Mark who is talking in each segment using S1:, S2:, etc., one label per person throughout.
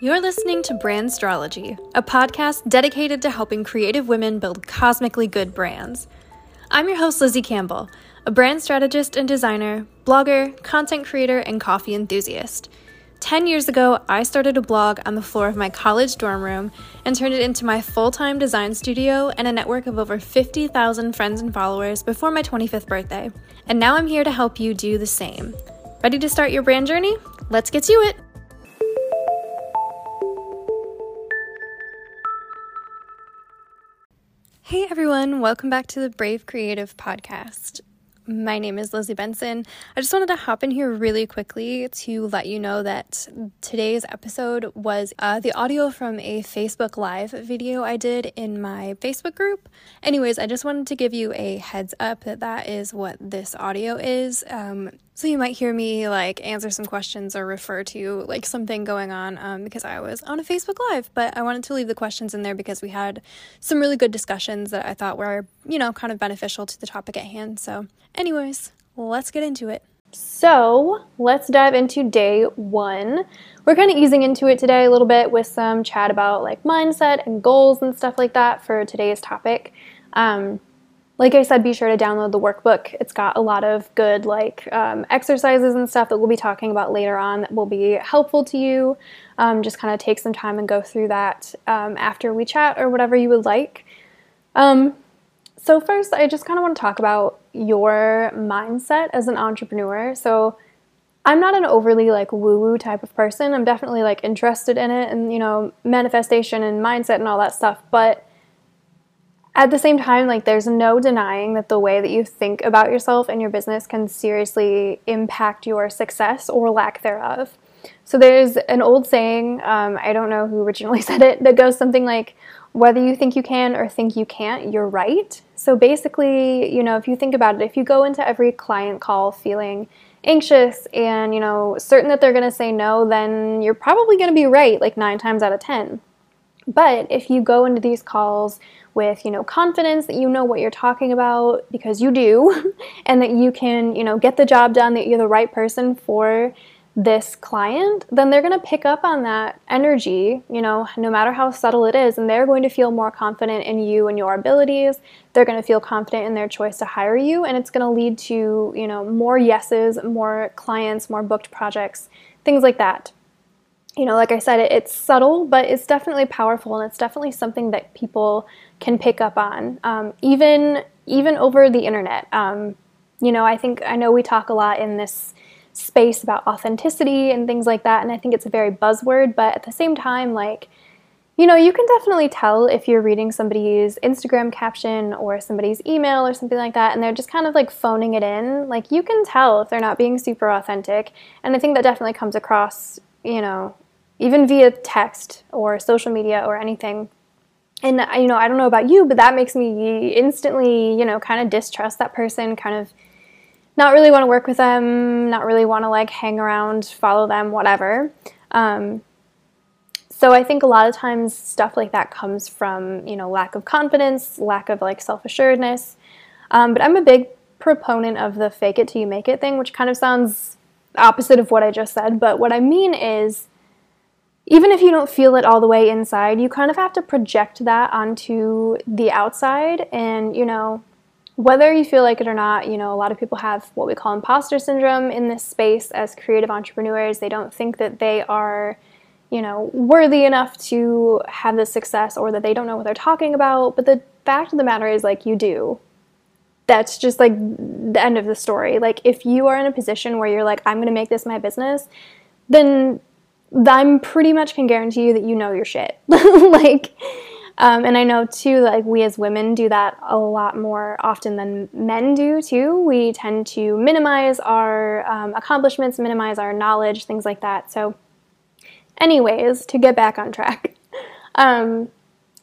S1: You're listening to Brand Astrology, a podcast dedicated to helping creative women build cosmically good brands. I'm your host, Lizzie Campbell, a brand strategist and designer, blogger, content creator, and coffee enthusiast. 10 years ago, I started a blog on the floor of my college dorm room and turned it into my full time design studio and a network of over 50,000 friends and followers before my 25th birthday. And now I'm here to help you do the same. Ready to start your brand journey? Let's get to it! Hey everyone, welcome back to the Brave Creative Podcast. My name is Lizzie Benson. I just wanted to hop in here really quickly to let you know that today's episode was uh, the audio from a Facebook Live video I did in my Facebook group. Anyways, I just wanted to give you a heads up that that is what this audio is. Um, so you might hear me like answer some questions or refer to like something going on um, because I was on a Facebook Live. But I wanted to leave the questions in there because we had some really good discussions that I thought were, you know, kind of beneficial to the topic at hand. So, anyways, let's get into it. So, let's dive into day one. We're kind of easing into it today a little bit with some chat about like mindset and goals and stuff like that for today's topic. Um, like I said, be sure to download the workbook. It's got a lot of good like um, exercises and stuff that we'll be talking about later on that will be helpful to you. Um, just kind of take some time and go through that um, after we chat or whatever you would like. Um, so first, I just kind of want to talk about your mindset as an entrepreneur. So I'm not an overly like woo woo type of person. I'm definitely like interested in it and you know manifestation and mindset and all that stuff, but at the same time, like there's no denying that the way that you think about yourself and your business can seriously impact your success or lack thereof. So there's an old saying, um, I don't know who originally said it, that goes something like, whether you think you can or think you can't, you're right. So basically, you know, if you think about it, if you go into every client call feeling anxious and, you know, certain that they're going to say no, then you're probably going to be right like nine times out of 10. But if you go into these calls with, you know, confidence that you know what you're talking about because you do and that you can, you know, get the job done, that you're the right person for this client, then they're going to pick up on that energy, you know, no matter how subtle it is, and they're going to feel more confident in you and your abilities. They're going to feel confident in their choice to hire you, and it's going to lead to, you know, more yeses, more clients, more booked projects, things like that you know, like I said, it's subtle, but it's definitely powerful, and it's definitely something that people can pick up on, um, even even over the internet. Um, you know, I think I know we talk a lot in this space about authenticity and things like that, and I think it's a very buzzword, but at the same time, like, you know, you can definitely tell if you're reading somebody's Instagram caption or somebody's email or something like that, and they're just kind of like phoning it in. Like, you can tell if they're not being super authentic, and I think that definitely comes across, you know, even via text or social media or anything. And you know, I don't know about you, but that makes me instantly, you know, kind of distrust that person, kind of not really want to work with them, not really want to like hang around, follow them, whatever. Um, so I think a lot of times stuff like that comes from, you know, lack of confidence, lack of like self-assuredness. Um, but I'm a big proponent of the fake it till you make it thing, which kind of sounds opposite of what I just said. But what I mean is even if you don't feel it all the way inside, you kind of have to project that onto the outside. And, you know, whether you feel like it or not, you know, a lot of people have what we call imposter syndrome in this space as creative entrepreneurs. They don't think that they are, you know, worthy enough to have this success or that they don't know what they're talking about. But the fact of the matter is, like, you do. That's just like the end of the story. Like, if you are in a position where you're like, I'm going to make this my business, then I'm pretty much can guarantee you that you know your shit. like, um, and I know too, like we as women do that a lot more often than men do too. We tend to minimize our um, accomplishments, minimize our knowledge, things like that. So, anyways, to get back on track, um,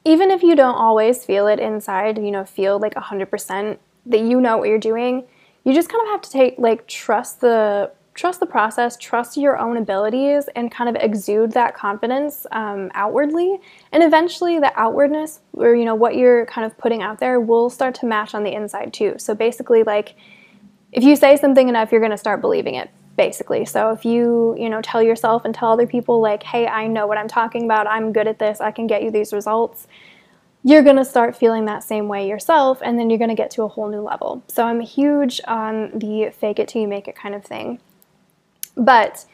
S1: even if you don't always feel it inside, you know, feel like 100% that you know what you're doing, you just kind of have to take, like, trust the trust the process, trust your own abilities, and kind of exude that confidence um, outwardly. And eventually, the outwardness, or you know, what you're kind of putting out there, will start to match on the inside too. So basically, like if you say something enough, you're going to start believing it. basically. So if you, you know, tell yourself and tell other people like, "Hey, I know what I'm talking about. I'm good at this. I can get you these results." You're going to start feeling that same way yourself and then you're going to get to a whole new level. So I'm huge on the fake it till you make it kind of thing. But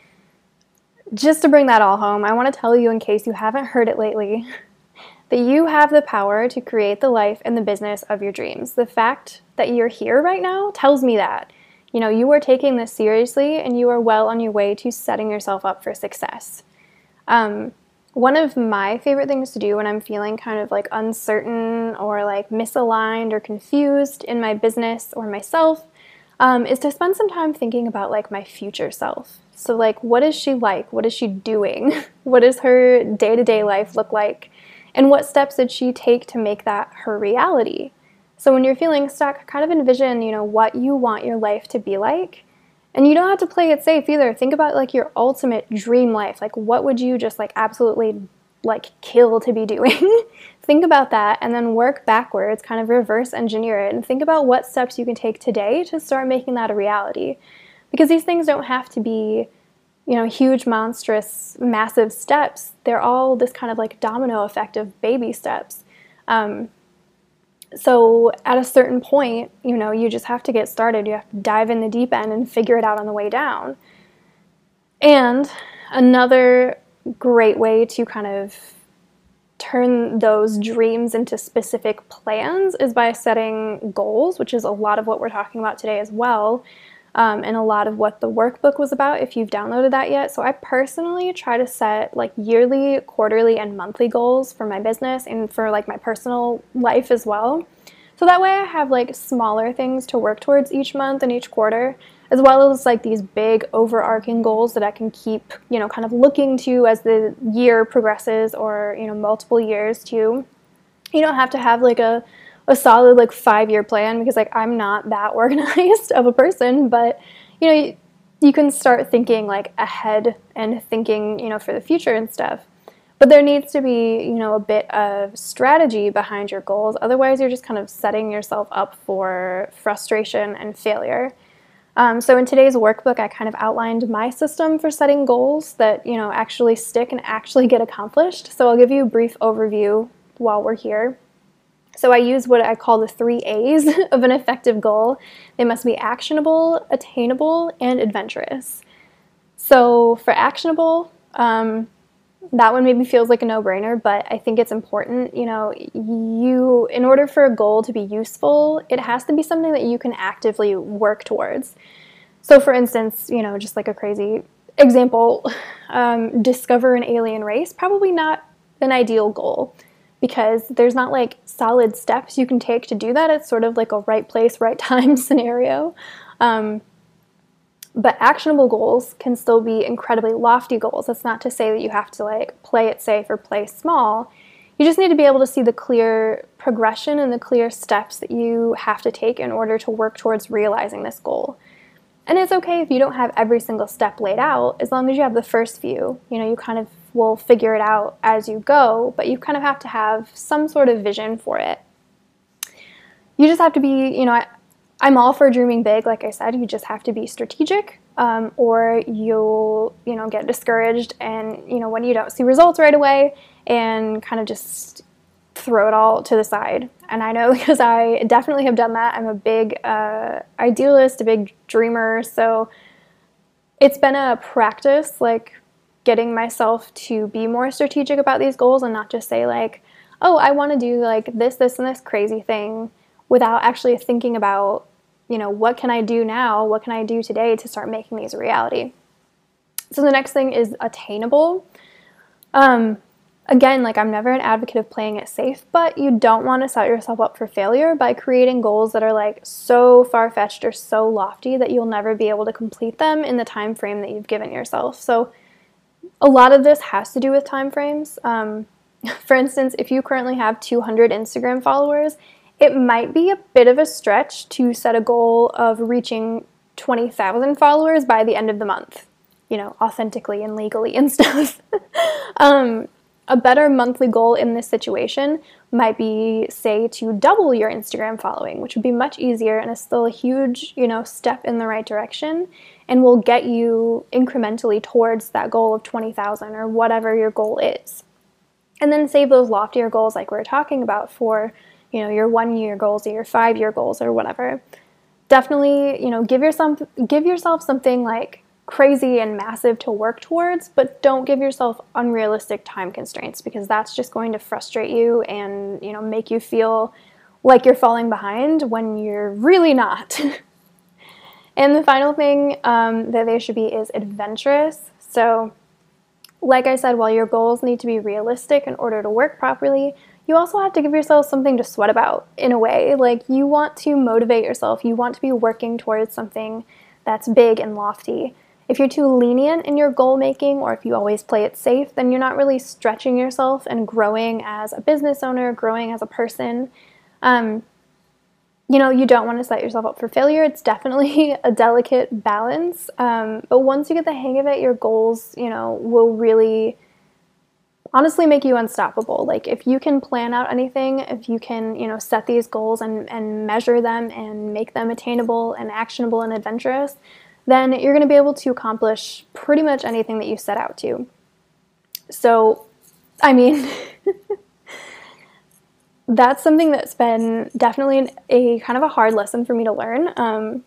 S1: just to bring that all home, I want to tell you in case you haven't heard it lately that you have the power to create the life and the business of your dreams. The fact that you're here right now tells me that. You know, you are taking this seriously and you are well on your way to setting yourself up for success. Um, one of my favorite things to do when I'm feeling kind of like uncertain or like misaligned or confused in my business or myself um, is to spend some time thinking about like my future self. So, like, what is she like? What is she doing? what does her day to day life look like? And what steps did she take to make that her reality? So when you're feeling stuck, kind of envision, you know, what you want your life to be like. And you don't have to play it safe either. Think about like your ultimate dream life. Like what would you just like absolutely like kill to be doing? think about that and then work backwards, kind of reverse engineer it and think about what steps you can take today to start making that a reality. Because these things don't have to be you know, huge, monstrous, massive steps. They're all this kind of like domino effect of baby steps. Um, so at a certain point, you know, you just have to get started. You have to dive in the deep end and figure it out on the way down. And another great way to kind of turn those dreams into specific plans is by setting goals, which is a lot of what we're talking about today as well um, and a lot of what the workbook was about if you've downloaded that yet. So I personally try to set like yearly, quarterly, and monthly goals for my business and for like my personal life as well. So that way I have like smaller things to work towards each month and each quarter, as well as like these big overarching goals that I can keep, you know, kind of looking to as the year progresses or, you know, multiple years too. You don't have to have like a a solid like five year plan because like I'm not that organized of a person, but you know, you, you can start thinking like ahead and thinking, you know, for the future and stuff. But there needs to be, you know, a bit of strategy behind your goals. Otherwise, you're just kind of setting yourself up for frustration and failure. Um, so in today's workbook, I kind of outlined my system for setting goals that you know actually stick and actually get accomplished. So I'll give you a brief overview while we're here. So I use what I call the three A's of an effective goal. They must be actionable, attainable, and adventurous. So for actionable, um, that one maybe feels like a no-brainer, but I think it's important. You know, you in order for a goal to be useful, it has to be something that you can actively work towards. So, for instance, you know, just like a crazy example, um, discover an alien race. Probably not an ideal goal because there's not like solid steps you can take to do that. It's sort of like a right place, right time scenario. Um, but actionable goals can still be incredibly lofty goals. That's not to say that you have to like play it safe or play small. You just need to be able to see the clear progression and the clear steps that you have to take in order to work towards realizing this goal. And it's okay if you don't have every single step laid out, as long as you have the first few. You know, you kind of will figure it out as you go, but you kind of have to have some sort of vision for it. You just have to be, you know, am all for dreaming big, like I said, you just have to be strategic. Um, or you'll, you know, get discouraged and, you know, when you don't see results right away and kind of just throw it all to the side. And I know because I definitely have done that. I'm a big uh, idealist, a big dreamer. So it's been a practice, like getting myself to be more strategic about these goals and not just say like, oh, I want to do like this, this, and this crazy thing without actually thinking about, you know, what can I do now? What can I do today to start making these a reality? So the next thing is attainable. Um, again, like I'm never an advocate of playing it safe, but you don't want to set yourself up for failure by creating goals that are like so far fetched or so lofty that you'll never be able to complete them in the time frame that you've given yourself. So a lot of this has to do with time frames. Um, for instance, if you currently have 200 Instagram followers, it might be a bit of a stretch to set a goal of reaching 20,000 followers by the end of the month, you know, authentically and legally and stuff. um, a better monthly goal in this situation might be say to double your Instagram following, which would be much easier and is still a huge, you know, step in the right direction and will get you incrementally towards that goal of 20,000 or whatever your goal is. And then save those loftier goals like we are talking about for, you know, your 1 year goals or your 5 year goals or whatever. Definitely, you know, give yourself give yourself something like crazy and massive to work towards, but don't give yourself unrealistic time constraints because that's just going to frustrate you and, you know, make you feel like you're falling behind when you're really not. and the final thing um, that they should be is adventurous. So, like I said, while your goals need to be realistic in order to work properly, you also have to give yourself something to sweat about in a way. Like, you want to motivate yourself, you want to be working towards something that's big and lofty. If you're too lenient in your goal making or if you always play it safe, then you're not really stretching yourself and growing as a business owner, growing as a person. Um, you know, you don't want to set yourself up for failure. It's definitely a delicate balance. Um, but once you get the hang of it, your goals, you know, will really honestly make you unstoppable. Like if you can plan out anything, if you can, you know, set these goals and, and measure them and make them attainable and actionable and adventurous, then you're going to be able to accomplish pretty much anything that you set out to. So, I mean, that's something that's been definitely a kind of a hard lesson for me to learn. Um,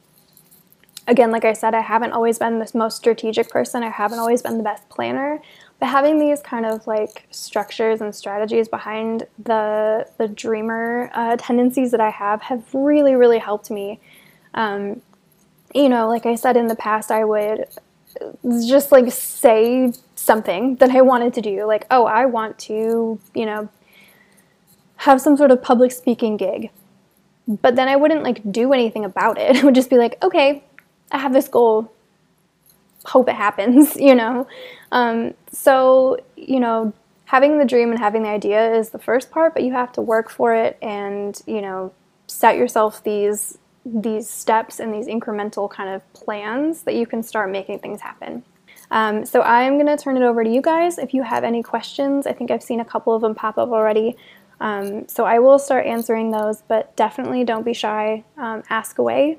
S1: again, like I said, I haven't always been this most strategic person, I haven't always been the best planner. But having these kind of like structures and strategies behind the the dreamer uh, tendencies that I have have really, really helped me um, you know, like I said in the past, I would just like say something that I wanted to do, like, oh, I want to, you know, have some sort of public speaking gig. But then I wouldn't like do anything about it. I would just be like, okay, I have this goal. Hope it happens, you know? Um, so, you know, having the dream and having the idea is the first part, but you have to work for it and, you know, set yourself these these steps and these incremental kind of plans that you can start making things happen. Um, so I'm going to turn it over to you guys. If you have any questions, I think I've seen a couple of them pop up already. Um, so I will start answering those, but definitely don't be shy. Um, ask away.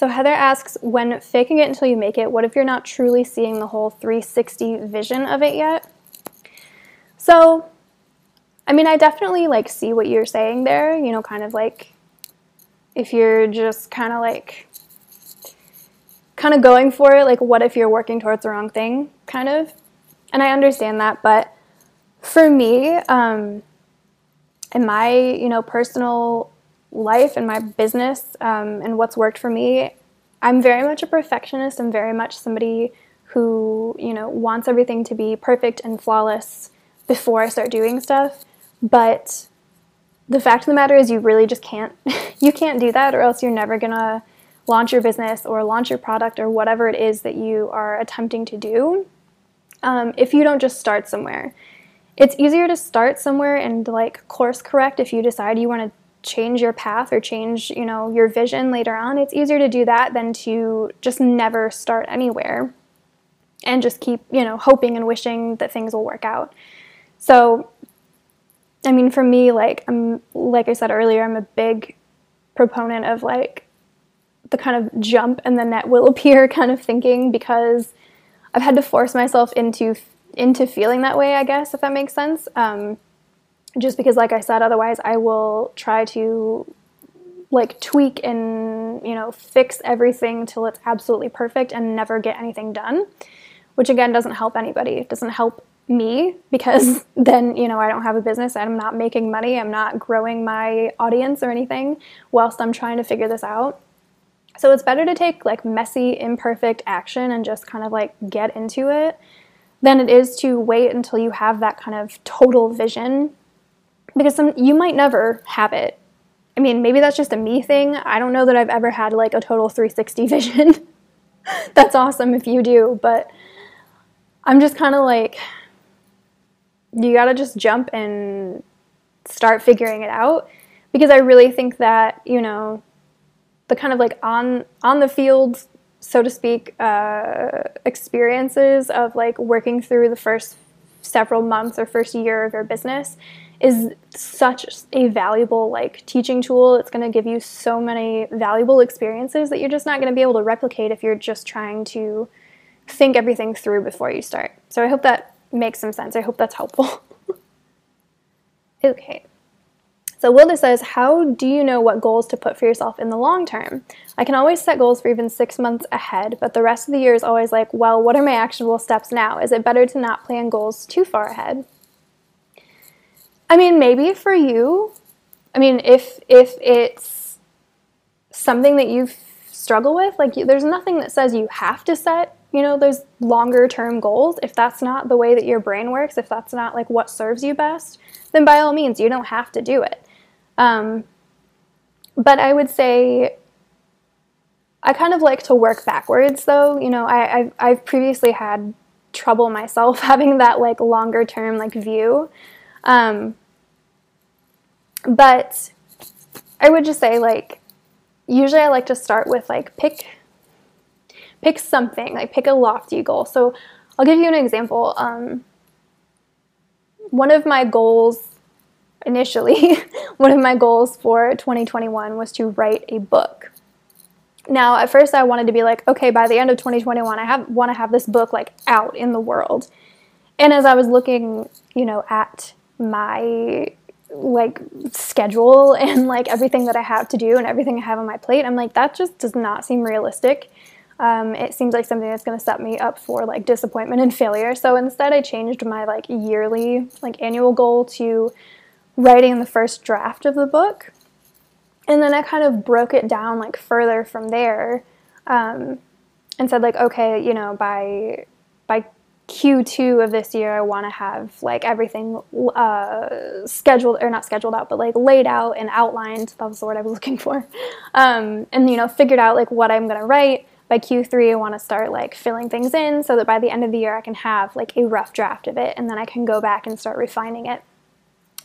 S1: So Heather asks, when faking it until you make it, what if you're not truly seeing the whole 360 vision of it yet? So, I mean, I definitely like see what you're saying there, you know, kind of like if you're just kind of like kind of going for it like what if you're working towards the wrong thing kind of and i understand that but for me um, in my you know personal life and my business um, and what's worked for me i'm very much a perfectionist. I'm very much somebody who you know wants everything to be perfect and flawless before i start doing stuff. But the fact of the matter is you really just can't you can't do that or else you're never going to launch your business or launch your product or whatever it is that you are attempting to do um, if you don't just start somewhere. It's easier to start somewhere and like course correct if you decide you want to change your path or change you know your vision later on it's easier to do that than to just never start anywhere and just keep you know hoping and wishing that things will work out so I mean, for me, like I'm like I said earlier, I'm a big proponent of like the kind of jump and the net will appear kind of thinking because I've had to force myself into into feeling that way. I guess if that makes sense. Um, just because, like I said, otherwise I will try to like tweak and you know fix everything till it's absolutely perfect and never get anything done which again doesn't help anybody. It doesn't help me because then you know I don't have a business. I'm not making money. I'm not growing my audience or anything whilst I'm trying to figure this out. So it's better to take like messy imperfect action and just kind of like get into it than it is to wait until you have that kind of total vision because some, you might never have it. I mean maybe that's just a me thing. I don't know that I've ever had like a total 360 vision. That's awesome if you do but I'm just kind of like you got to just jump and start figuring it out. Because I really think that, you know, the kind of like on on the field, so to speak, uh, experiences of like working through the first several months or first year of your business is such a valuable like teaching tool. It's going to give you so many valuable experiences that you're just not going to be able to replicate if you're just trying to think everything through before you start. So I hope that makes some sense. I hope that's helpful. okay. So Wilda says, How do you know what goals to put for yourself in the long term? I can always set goals for even six months ahead, but the rest of the year is always like, well, what are my actionable steps now? Is it better to not plan goals too far ahead? I mean, maybe for you, I mean, if if it's something that you struggle with, like there's nothing that says you have to set, you know, those longer term goals. If that's not the way that your brain works, if that's not like what serves you best, then by all means, you don't have to do it. Um, but I would say I kind of like to work backwards though. You know, I, I've, I've previously had trouble myself having that like longer term like view. Um, but I would just say like usually I like to start with like pick pick something, like pick a lofty goal. So I'll give you an example. Um, one of my goals initially, one of my goals for 2021 was to write a book. Now, at first, I wanted to be like, okay, by the end of 2021, I have want to have this book like out in the world. And as I was looking, you know, at my like schedule and like everything that I have to do and everything I have on my plate, I'm like, that just does not seem realistic. Um, it seems like something that's going to set me up for like disappointment and failure. So instead, I changed my like yearly, like annual goal to writing the first draft of the book. And then I kind of broke it down like further from there um, and said like, okay, you know, by by Q2 of this year, I want to have like everything uh, scheduled or not scheduled out, but like laid out and outlined. That was the word I was looking for. Um, and you know, figured out like what I'm gonna write. By Q3, I want to start like filling things in so that by the end of the year, I can have like a rough draft of it, and then I can go back and start refining it.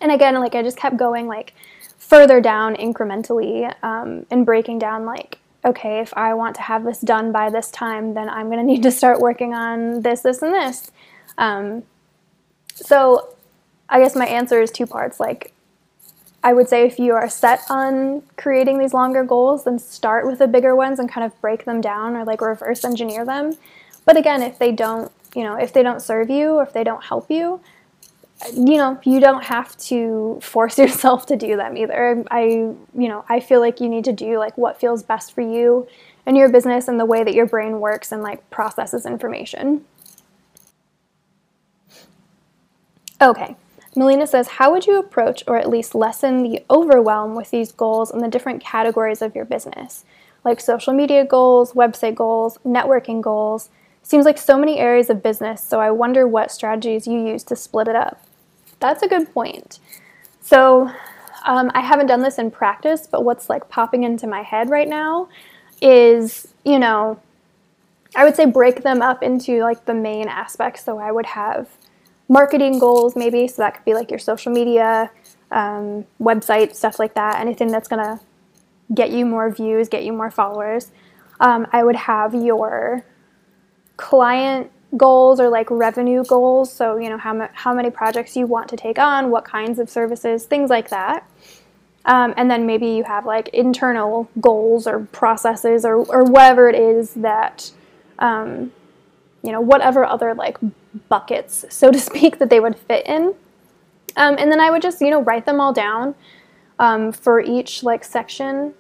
S1: And again, like I just kept going like further down incrementally um, and breaking down like okay, if I want to have this done by this time, then I'm going to need to start working on this, this, and this. Um, so I guess my answer is two parts. Like, I would say if you are set on creating these longer goals, then start with the bigger ones and kind of break them down or like reverse engineer them. But again, if they don't, you know, if they don't serve you or if they don't help you, you know, you don't have to force yourself to do them either. I, you know, I feel like you need to do like what feels best for you and your business and the way that your brain works and like processes information. Okay. Melina says, How would you approach or at least lessen the overwhelm with these goals and the different categories of your business? Like social media goals, website goals, networking goals. Seems like so many areas of business, so I wonder what strategies you use to split it up. That's a good point. So um, I haven't done this in practice, but what's like popping into my head right now is, you know, I would say break them up into like the main aspects. So I would have marketing goals, maybe. So that could be like your social media, um, website, stuff like that. Anything that's going to get you more views, get you more followers. Um, I would have your client goals or like revenue goals. So, you know, how, how many projects you want to take on, what kinds of services, things like that. Um, and then maybe you have like internal goals or processes or, or whatever it is that, um, you know, whatever other like buckets, so to speak, that they would fit in. Um, and then I would just, you know, write them all down um, for each like section.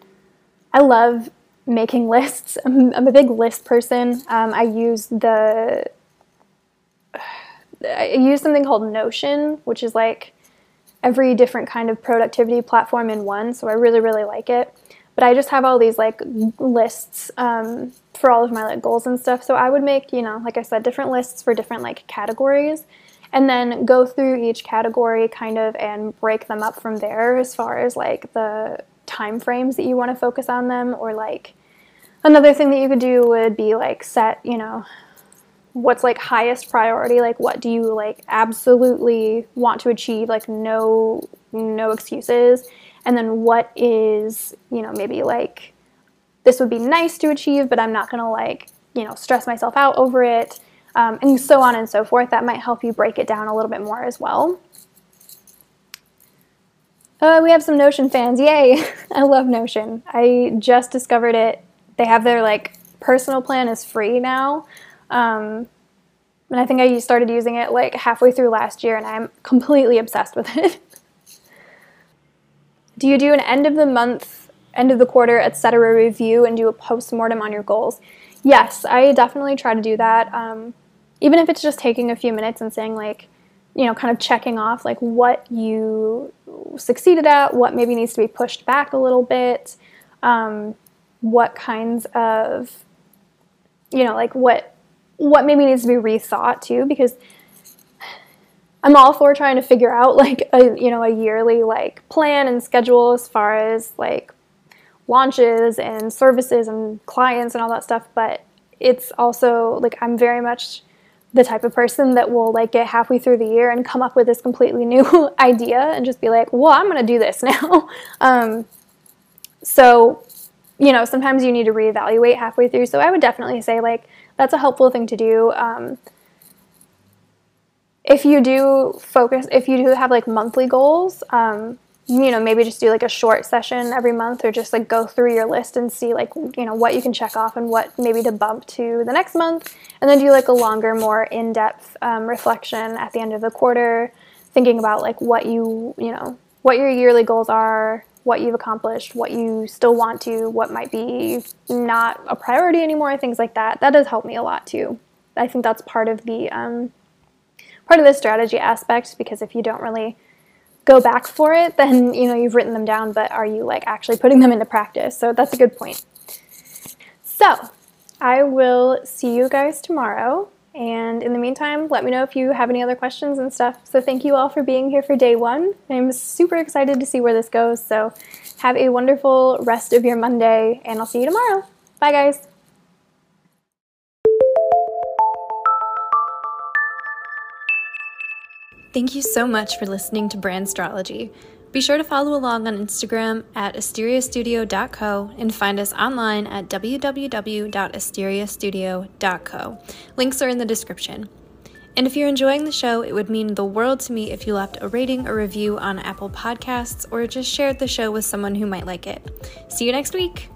S1: I love making lists. I'm, I'm, a big list person. Um, I use the I use something called Notion, which is like every different kind of productivity platform in one. So I really, really like it. But I just have all these like lists um, for all of my like goals and stuff. So I would make, you know, like I said, different lists for different like categories and then go through each category kind of and break them up from there as far as like the time frames that you want to focus on them or like another thing that you could do would be like set, you know, what's like highest priority like what do you like absolutely want to achieve like no no excuses and then what is you know maybe like this would be nice to achieve but i'm not gonna like you know stress myself out over it um, and so on and so forth. That might help you break it down a little bit more as well. Uh, we have some Notion fans. Yay! I love Notion. I just discovered it. They have their like personal plan is free now. Um, and I think I started using it like halfway through last year and I'm completely obsessed with it. do you do an end of the month, end of the quarter, etc. review and do a post mortem on your goals? Yes, I definitely try to do that. Um, even if it's just taking a few minutes and saying like, you know, kind of checking off like what you succeeded at, what maybe needs to be pushed back a little bit, um, what kinds of, you know, like what what maybe needs to be rethought too, because I'm all for trying to figure out like a you know a yearly like plan and schedule as far as like launches and services and clients and all that stuff, but it's also like I'm very much the type of person that will like get halfway through the year and come up with this completely new idea and just be like, well, I'm going to do this now. um, so, you know, sometimes you need to reevaluate halfway through. So I would definitely say like that's a helpful thing to do. Um, if you do focus, if you do have like monthly goals, um, you know, maybe just do like a short session every month or just like go through your list and see like, you know, what you can check off and what maybe to bump to the next month. And then do like a longer, more in depth um, reflection at the end of the quarter, thinking about like what you, you know, what your yearly goals are, what you've accomplished, what you still want to, what might be not a priority anymore, things like that. That does help me a lot too. I think that's part of the, um, part of the strategy aspect because if you don't really go back for it, then you know you've written them down, but are you like actually putting them into practice? So that's a good point. So I will see you guys tomorrow. And in the meantime, let me know if you have any other questions and stuff. So thank you all for being here for day one. I'm super excited to see where this goes. So have a wonderful rest of your Monday, and I'll see you tomorrow. Bye, guys. Thank you so much for listening to Brand Astrology. Be sure to follow along on Instagram at asteriastudio.co and find us online at www.asteriastudio.co. Links are in the description. And if you're enjoying the show, it would mean the world to me if you left a rating or review on Apple Podcasts or just shared the show with someone who might like it. See you next week!